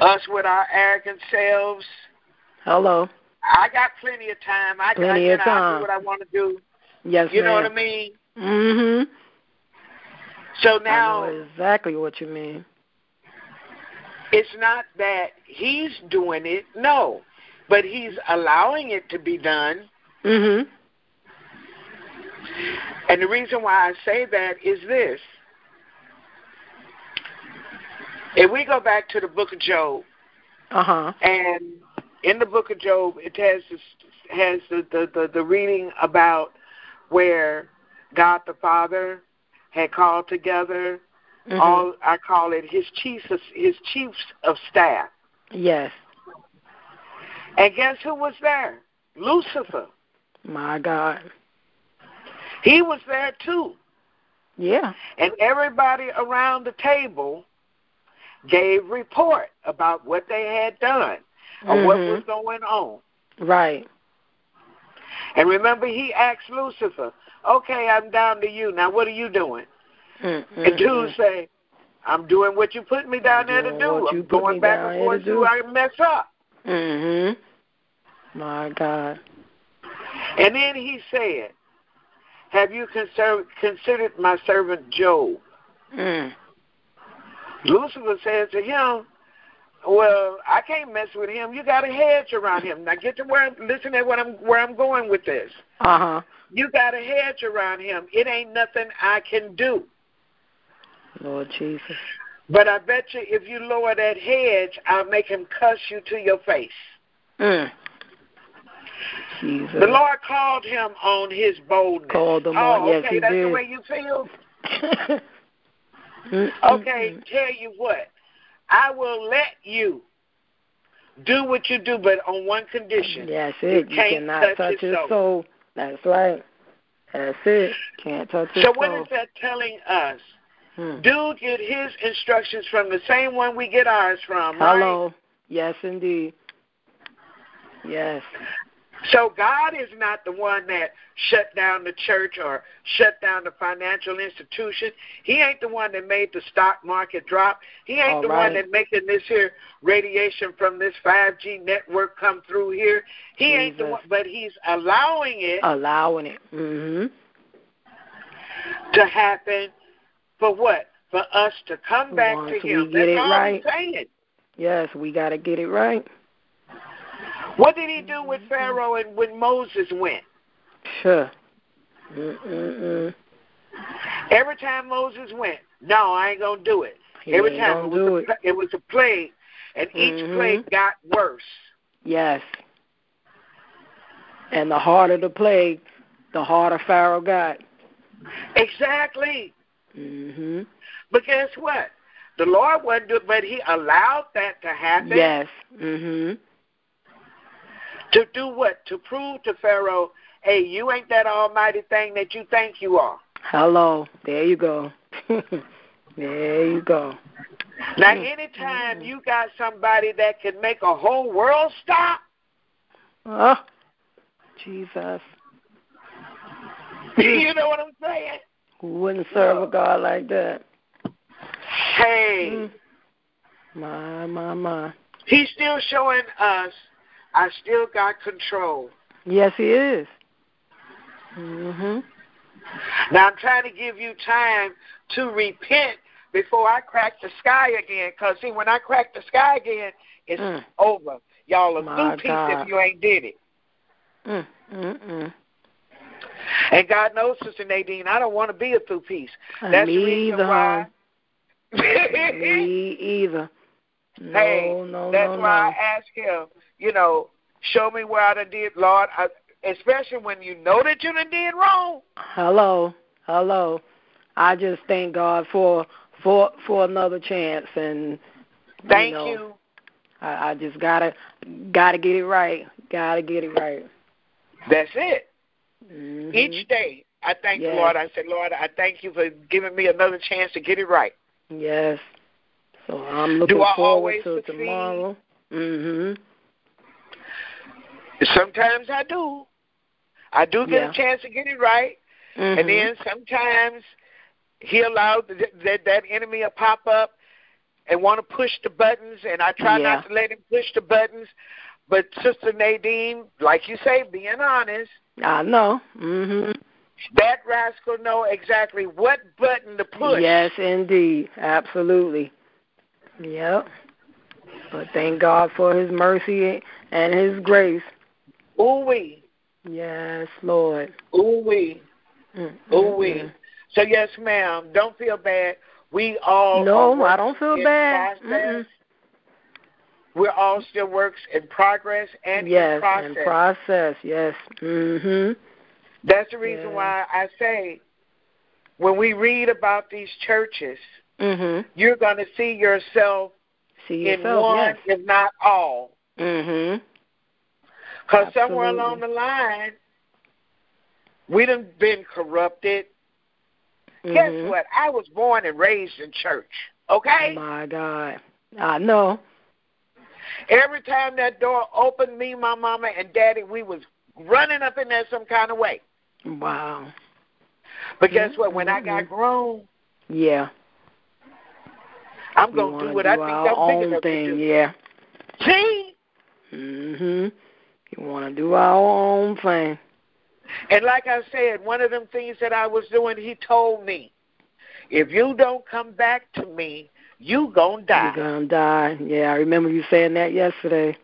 Us with our arrogant selves. Hello. I got plenty of time. I plenty got, of time. I do what I want to do. Yes, you ma'am. know what I mean. Mhm. So now, I know exactly what you mean. It's not that he's doing it, no, but he's allowing it to be done. Mhm. And the reason why I say that is this: if we go back to the Book of Job, uh huh, and in the Book of Job, it has this, has the, the the the reading about where God the Father had called together mm-hmm. all I call it his chiefs of, his chiefs of staff. Yes. And guess who was there? Lucifer. My God. He was there too. Yeah. And everybody around the table gave report about what they had done or mm-hmm. what was going on. Right. And remember, he asked Lucifer, okay, I'm down to you. Now, what are you doing? Mm-hmm. And dude say, I'm doing what you put me down there to do. I'm going back and forth so I mess up. Mhm. My God. And then he said, Have you consider, considered my servant Job? Mm. Lucifer said to him, Well, I can't mess with him. You got a hedge around him. Now get to where listen to what I'm where I'm going with this. Uh huh. You got a hedge around him. It ain't nothing I can do. Lord Jesus. But I bet you if you lower that hedge, I'll make him cuss you to your face. Mm. Jesus. The Lord called him on his boldness. Called him oh, on, yes, okay, he that's did. the way you feel? Okay, tell you what. I will let you do what you do, but on one condition. Yes, it. You, you cannot touch, touch his soul. soul. That's right. That's it. Can't touch his so soul. So what is that telling us? Hmm. Dude get his instructions from the same one we get ours from, Hello. right? Yes, indeed. Yes. So God is not the one that shut down the church or shut down the financial institution. He ain't the one that made the stock market drop. He ain't All the right. one that making this here radiation from this 5G network come through here. He Jesus. ain't the one, but he's allowing it Allowing it. Mhm. to happen for what? For us to come back Once to him. get That's it all right. I'm saying. Yes, we got to get it right. What did he do with Pharaoh and when Moses went? Sure. Mm-mm-mm. Every time Moses went, no, I ain't gonna do it. He Every time it was, a, it was a plague, and each Mhm. plague got worse. Yes. And the harder the plague, the harder Pharaoh got. Exactly. Mhm. But guess what? The Lord wasn't do but He allowed that to happen. Yes. Mhm. To do what? To prove to Pharaoh, hey, you ain't that almighty thing that you think you are. Hello. There you go. there you go. Now, anytime you got somebody that can make a whole world stop, Oh, Jesus. you know what I'm saying? Who wouldn't serve a God like that? Hey, Mm. My, my, my. He's still showing us I still got control. Yes, he is. Mhm. Now, I'm trying to give you time to repent before I crack the sky again. Because, see, when I crack the sky again, it's Mm. over. Y'all are My through peace if you ain't did it. Mm. Mm. And God knows, Sister Nadine, I don't want to be a through piece. That's the Me reason either, why. Me either. No, hey, no, that's no, why. I ask him, you know, show me where I did, Lord, I, especially when you know that you done did wrong. Hello, hello. I just thank God for for for another chance, and Thank you. Know, you. I, I just gotta gotta get it right. Gotta get it right. That's it. Mhm. Each day, I thank Yes. the Lord. I said, Lord, I thank you for giving me another chance to get it right. Yes. So I'm looking Do I forward always to succeed? tomorrow. Mhm. Sometimes I do. I do get Yeah. a chance to get it right, Mhm. and then sometimes He allows that that, that enemy to pop up and want to push the buttons, and I try Yeah. not to let him push the buttons. But Sister Nadine, like you say, being honest, I know. Mhm. that rascal know exactly what button to push. Yes, indeed. Absolutely. Yep. But thank God for His mercy and His grace. Ooh wee, Yes, Lord. ooh wee, Mm, ooh mm. So yes, ma'am. Don't feel bad. We all No, I don't feel bad. Mm-mm. We're all still works in progress and yes, in process. and process. Yes. Mhm. That's the reason Yeah. why I say when we read about these churches, Mhm. you're going to see yourself See in yourself. one, yes. if not all. Mm-hmm. Because somewhere along the line, we done been corrupted. Guess Mhm. what? I was born and raised in church. Okay? My God. I know. Every time that door opened, me, my mama, and daddy, we was running up in there some kind of way. Wow. But guess what? When I got Mhm. grown, Yeah. I'm going to do what I do think our I'm big enough thing. to do. Yeah. See? Mhm. You want to do our own thing. And like I said, one of them things that I was doing, he told me, if you don't come back to me, you gonna die. You're gonna die. Yeah, I remember you saying that yesterday.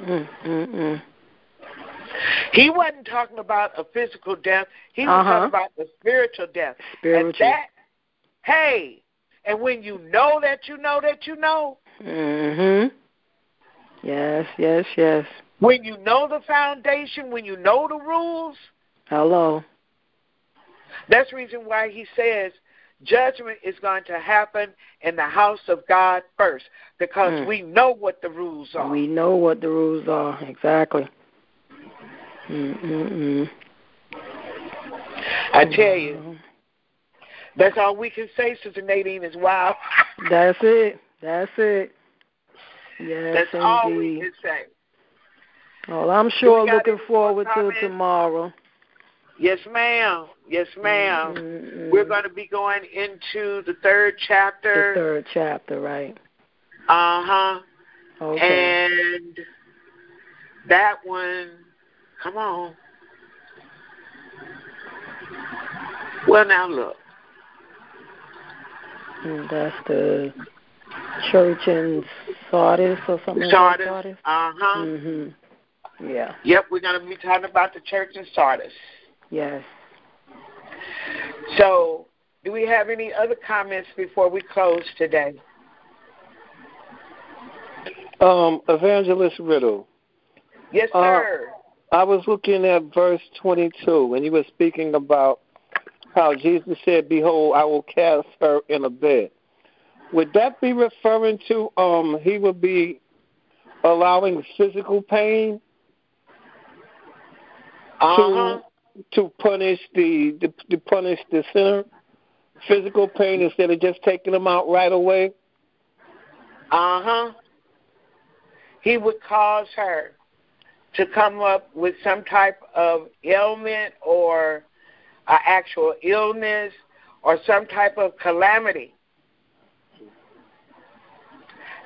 Mm, mm, mm. He wasn't talking about a physical death. He was Uh-huh. talking about the spiritual death. And Spiritual. that, hey, and when you know that you know that you know, Mhm. Yes, yes, yes. when you know the foundation, when you know the rules, Hello. that's the reason why he says judgment is going to happen in the house of God first because Mm. we know what the rules are. We know what the rules are exactly. Mm, mm, mm. I tell you, that's all we can say, Sister Nadine, is wow. That's it. That's it. Yes, that's indeed. all we can say. Well, I'm sure looking forward to tomorrow. Yes, ma'am. Yes, ma'am. Mm, mm, We're going to be going into the third chapter. the third chapter, right? Uh huh. Okay. And that one, come on. Well, now look. And that's the church in Sardis or something Sardis. like Sardis. Uh huh. Mhm. Yeah. Yep, we're going to be talking about the church in Sardis. Yes. So, do we have any other comments before we close today? Um, Evangelist Riddle. Yes, uh, sir. Uh, I was looking at verse 22, and you were speaking about how Jesus said, Behold, I will cast her in a bed. Would that be referring to um he would be allowing physical pain uh-huh. to to punish the to, to punish the sinner? Physical pain instead of just taking them out right away? Uh huh. He would cause her to come up with some type of ailment or an actual illness or some type of calamity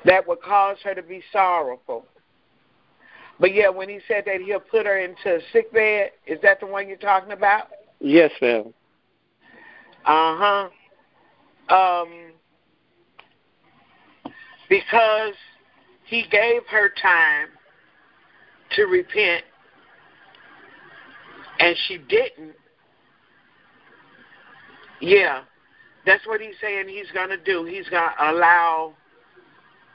that would cause her to be sorrowful. But yeah, when he said that he'll put her into a sick bed, is that the one you're talking about? Yes, ma'am. Uh huh. Um, because he gave her time to repent, and she didn't. Yeah, that's what he's saying he's going to do. He's going to allow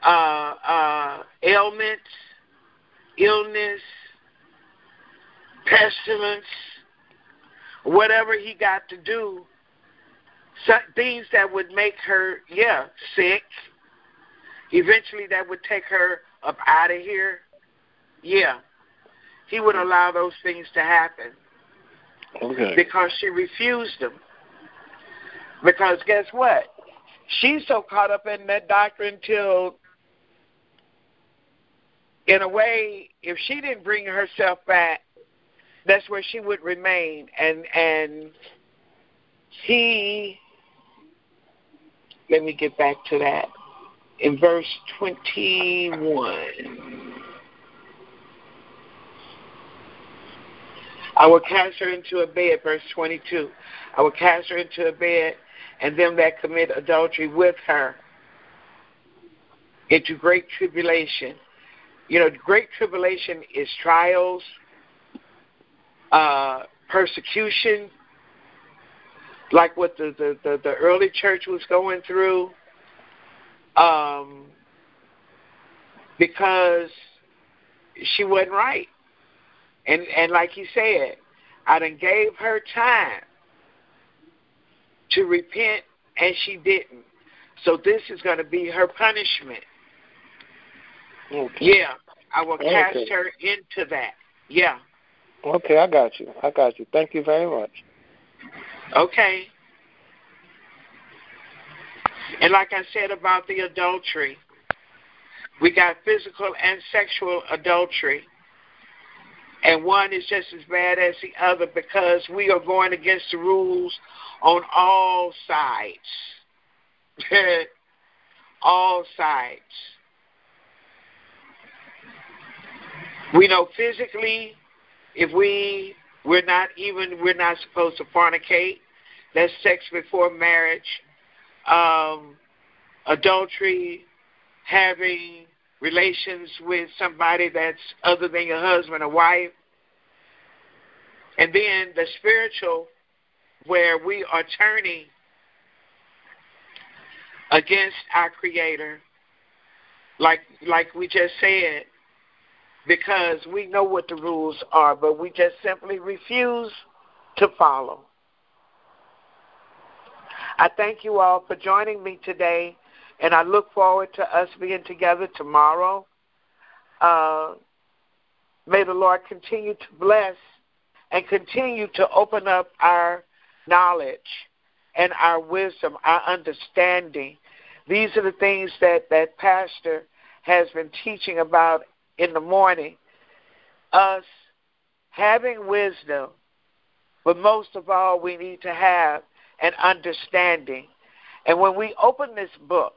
uh, uh, ailments, illness, pestilence, whatever he got to do, things that would make her, yeah, sick. Eventually, that would take her up out of here. Yeah, he would allow those things to happen. Okay. Because she refused them. Because guess what? She's so caught up in that doctrine till in a way, if she didn't bring herself back, that's where she would remain. And and he, let me get back to that in verse twenty-one. I will cast her into a bed, verse 22. I will cast her into a bed, and them that commit adultery with her into great tribulation you know, great tribulation is trials, uh, persecution, like what the, the, the, the, early church was going through, um, because she wasn't right. And and like he said, I done gave her time to repent and she didn't. So this is going to be her punishment. Okay. Yeah, I will cast okay. her into that. Yeah. Okay, I got you. I got you. Thank you very much. Okay. And like I said about the adultery, we got physical and sexual adultery. And one is just as bad as the other because we are going against the rules on all sides. all sides. We know physically, if we we're not even we're not supposed to fornicate. That's sex before marriage. Um, adultery, having relations with somebody that's other than your husband or wife. And then the spiritual, where we are turning against our Creator, like like we just said, because we know what the rules are, but we just simply refuse to follow. I thank you all for joining me today, and I look forward to us being together tomorrow. Uh, may the Lord continue to bless and continue to open up our knowledge and our wisdom, our understanding. These are the things that, that Pastor has been teaching about in the morning, us having wisdom, but most of all, we need to have an understanding. And when we open this book,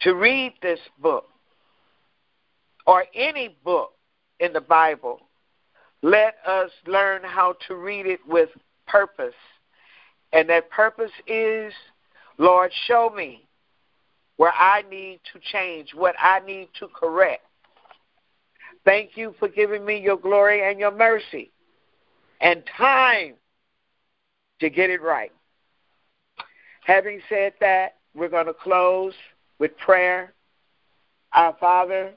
to read this book, or any book in the Bible, let us learn how to read it with purpose. And that purpose is, Lord, show me where I need to change, what I need to correct. Thank you for giving me your glory and your mercy and time to get it right. Having said that, we're going to close with prayer. Our Father,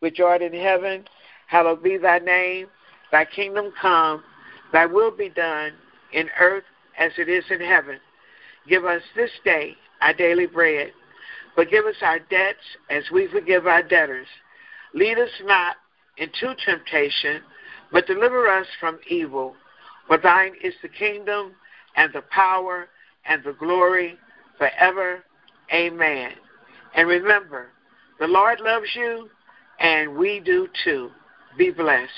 which art in heaven, hallowed be thy name. Thy kingdom come, thy will be done in earth as it is in heaven. Give us this day our daily bread. Forgive us our debts as we forgive our debtors. Lead us not into temptation, but deliver us from evil. For thine is the kingdom and the power and the glory forever. Amen. And remember, the Lord loves you, and we do too. Be blessed.